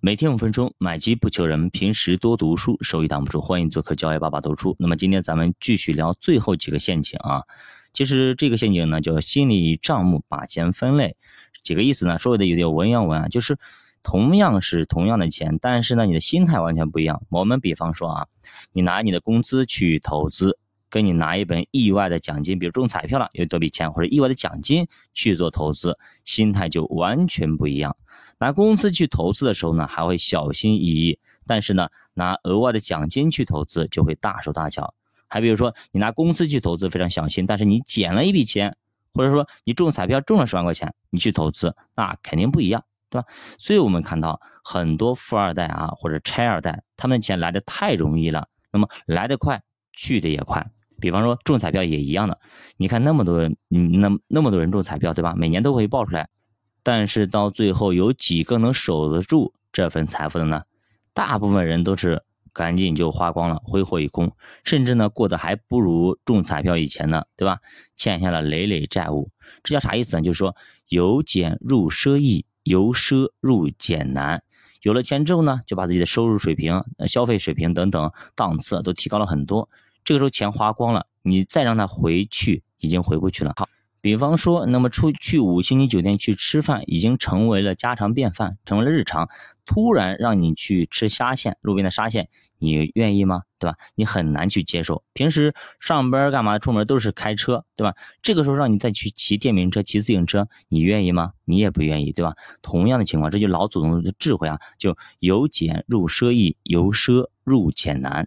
每天五分钟，买机不求人，平时多读书，收益挡不住。欢迎做客教育爸爸读书。那么今天咱们继续聊最后几个陷阱啊。其实这个陷阱呢叫心理账目，把钱分类，几个意思呢？说的有点文言文啊，就是同样是同样的钱，但是呢你的心态完全不一样。我们比方说啊，你拿你的工资去投资，跟你拿一本意外的奖金，比如中彩票了有多笔钱或者意外的奖金去做投资，心态就完全不一样。拿工资去投资的时候呢，还会小心翼翼；但是呢，拿额外的奖金去投资就会大手大脚。还比如说，你拿工资去投资非常小心，但是你捡了一笔钱，或者说你中彩票中了十万块钱，你去投资，那肯定不一样，对吧？所以我们看到很多富二代啊，或者拆二代，他们的钱来的太容易了，那么来的快，去的也快。比方说中彩票也一样的，你看那么多人，嗯，那那么多人中彩票，对吧？每年都会爆出来。但是到最后有几个能守得住这份财富的呢？大部分人都是赶紧就花光了，挥霍一空，甚至呢过得还不如中彩票以前呢，对吧？欠下了累累债务，这叫啥意思呢？就是说由俭入奢易，由奢入俭难。有了钱之后呢，就把自己的收入水平、消费水平等等档次都提高了很多。这个时候钱花光了，你再让他回去，已经回不去了。好。比方说，那么出去五星级酒店去吃饭，已经成为了家常便饭，成为了日常。突然让你去吃虾线，路边的沙县，你愿意吗？对吧？你很难去接受。平时上班干嘛？出门都是开车，对吧？这个时候让你再去骑电瓶车、骑自行车，你愿意吗？你也不愿意，对吧？同样的情况，这就老祖宗的智慧啊，就由俭入奢易，由奢入俭难。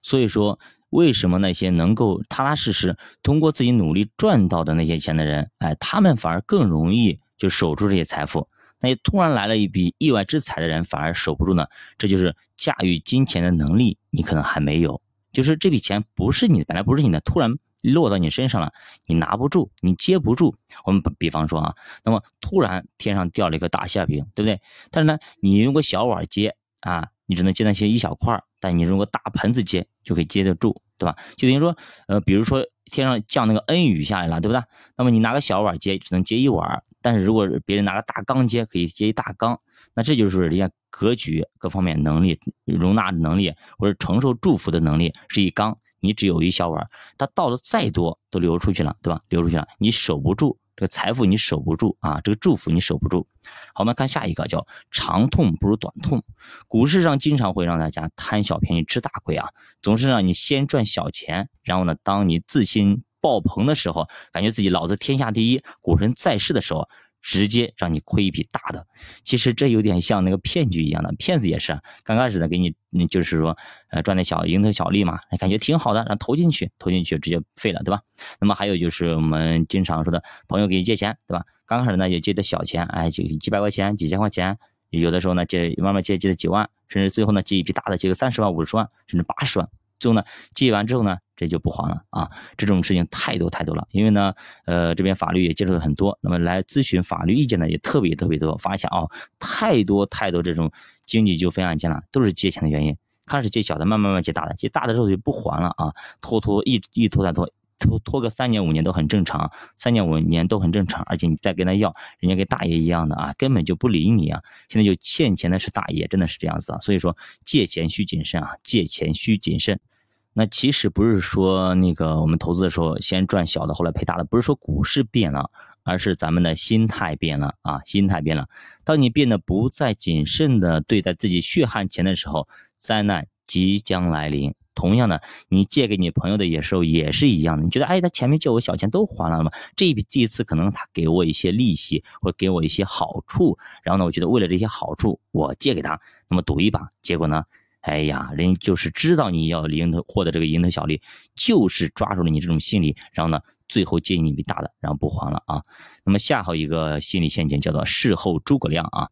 所以说。为什么那些能够踏踏实实通过自己努力赚到的那些钱的人，哎，他们反而更容易就守住这些财富？那些突然来了一笔意外之财的人反而守不住呢？这就是驾驭金钱的能力，你可能还没有。就是这笔钱不是你本来不是你的，突然落到你身上了，你拿不住，你接不住。我们比方说啊，那么突然天上掉了一个大馅饼，对不对？但是呢，你用个小碗接啊。你只能接那些一小块，但你如果大盆子接就可以接得住，对吧？就等于说，呃，比如说天上降那个恩雨下来了，对不对？那么你拿个小碗接，只能接一碗，但是如果别人拿个大缸接，可以接一大缸。那这就是人家格局各方面能力、容纳能力或者承受祝福的能力是一缸，你只有一小碗，它倒的再多都流出去了，对吧？流出去了，你守不住。这个财富你守不住啊，这个祝福你守不住。好，我们看下一个，叫长痛不如短痛。股市上经常会让大家贪小便宜吃大亏啊，总是让你先赚小钱，然后呢，当你自信爆棚的时候，感觉自己老子天下第一，股神在世的时候。直接让你亏一笔大的，其实这有点像那个骗局一样的，骗子也是刚开始呢给你，就是说，呃，赚点小蝇头小利嘛，感觉挺好的，然后投进去，投进去直接废了，对吧？那么还有就是我们经常说的朋友给你借钱，对吧？刚开始呢就借的小钱，哎，就几百块钱、几千块钱，有的时候呢借慢慢借借了几万，甚至最后呢借一笔大的，借个三十万、五十万，甚至八十万。最后呢，借完之后呢，这就不还了啊！这种事情太多太多了，因为呢，呃，这边法律也接触了很多，那么来咨询法律意见的也特别特别多，发现啊，太多太多这种经济纠纷案件了，都是借钱的原因。开始借小的，慢慢慢慢借大的，借大的之后就不还了啊，拖拖一一拖再拖。拖拖个三年五年都很正常，三年五年都很正常，而且你再跟他要，人家跟大爷一样的啊，根本就不理你啊。现在就欠钱的是大爷，真的是这样子啊。所以说借钱需谨慎啊，借钱需谨慎。那其实不是说那个我们投资的时候先赚小的，后来赔大的，不是说股市变了，而是咱们的心态变了啊，心态变了。当你变得不再谨慎的对待自己血汗钱的时候，灾难即将来临。同样的，你借给你朋友的也时候也是一样的。你觉得，哎，他前面借我小钱都还了吗？这一笔这一次可能他给我一些利息，或给我一些好处，然后呢，我觉得为了这些好处，我借给他，那么赌一把，结果呢，哎呀，人就是知道你要蝇头获得这个蝇头小利，就是抓住了你这种心理，然后呢，最后借你一笔大的，然后不还了啊。那么下好一个心理陷阱叫做事后诸葛亮啊。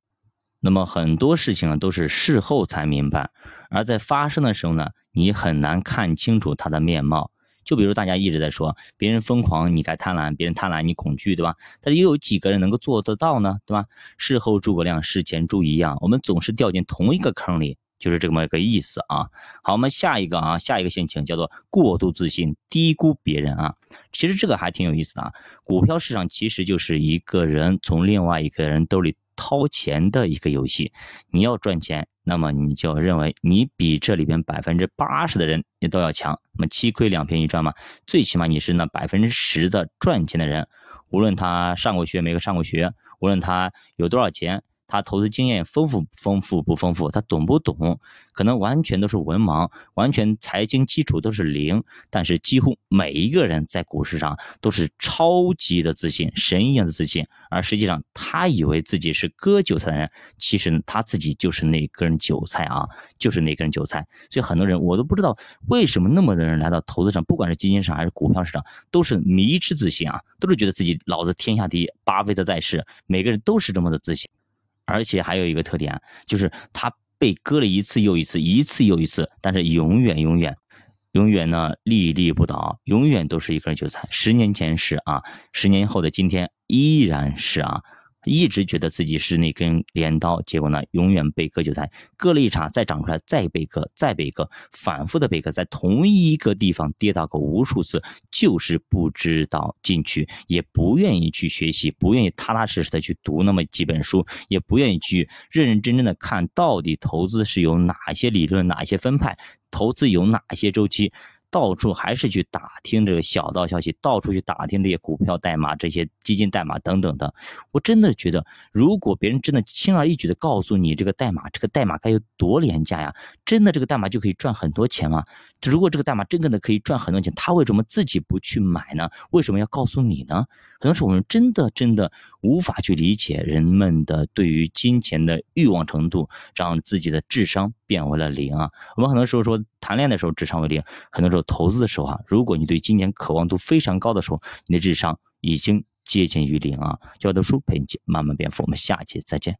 那么很多事情啊都是事后才明白，而在发生的时候呢。你很难看清楚他的面貌，就比如大家一直在说别人疯狂，你该贪婪；别人贪婪，你恐惧，对吧？但是又有几个人能够做得到呢？对吧？事后诸葛亮，事前猪一样，我们总是掉进同一个坑里就是这么一个意思啊。好，我们下一个啊，下一个陷阱叫做过度自信，低估别人啊。其实这个还挺有意思的啊。股票市场其实就是一个人从另外一个人兜里掏钱的一个游戏。你要赚钱，那么你就认为你比这里边百分之八十的人你都要强。那么七亏两平一赚嘛，最起码你是那百分之十的赚钱的人。无论他上过学没有上过学，无论他有多少钱。他投资经验丰富丰富不丰富？他懂不懂？可能完全都是文盲，完全财经基础都是零。但是几乎每一个人在股市上都是超级的自信，神一样的自信。而实际上，他以为自己是割韭菜的人，其实他自己就是那根韭菜啊，就是那根韭菜。所以很多人我都不知道为什么那么多人来到投资上，不管是基金上还是股票市场，都是迷之自信啊，都是觉得自己老子天下第一，巴菲特在世，每个人都是这么的自信。而且还有一个特点，就是它被割了一次又一次，一次又一次，但是永远永远，永远呢屹立不倒，永远都是一根韭菜。十年前是啊，十年后的今天依然是啊。一直觉得自己是那根镰刀，结果呢，永远被割韭菜，割了一茬，再长出来，再被割，再被割，反复的被割，在同一个地方跌倒过无数次，就是不知道进去，也不愿意去学习，不愿意踏踏实实的去读那么几本书，也不愿意去认认真真的看到底投资是有哪些理论，哪些分派，投资有哪些周期。到处还是去打听这个小道消息，到处去打听这些股票代码、这些基金代码等等的。我真的觉得，如果别人真的轻而易举的告诉你这个代码，这个代码该有多廉价呀？真的这个代码就可以赚很多钱吗？如果这个代码真的可以赚很多钱，他为什么自己不去买呢？为什么要告诉你呢？可能是我们真的真的无法去理解人们的对于金钱的欲望程度，让自己的智商变为了零啊！我们很多时候说谈恋爱的时候智商为零，很多时候投资的时候啊，如果你对金钱渴望度非常高的时候，你的智商已经接近于零啊！教的书陪你慢慢变富，我们下期再见。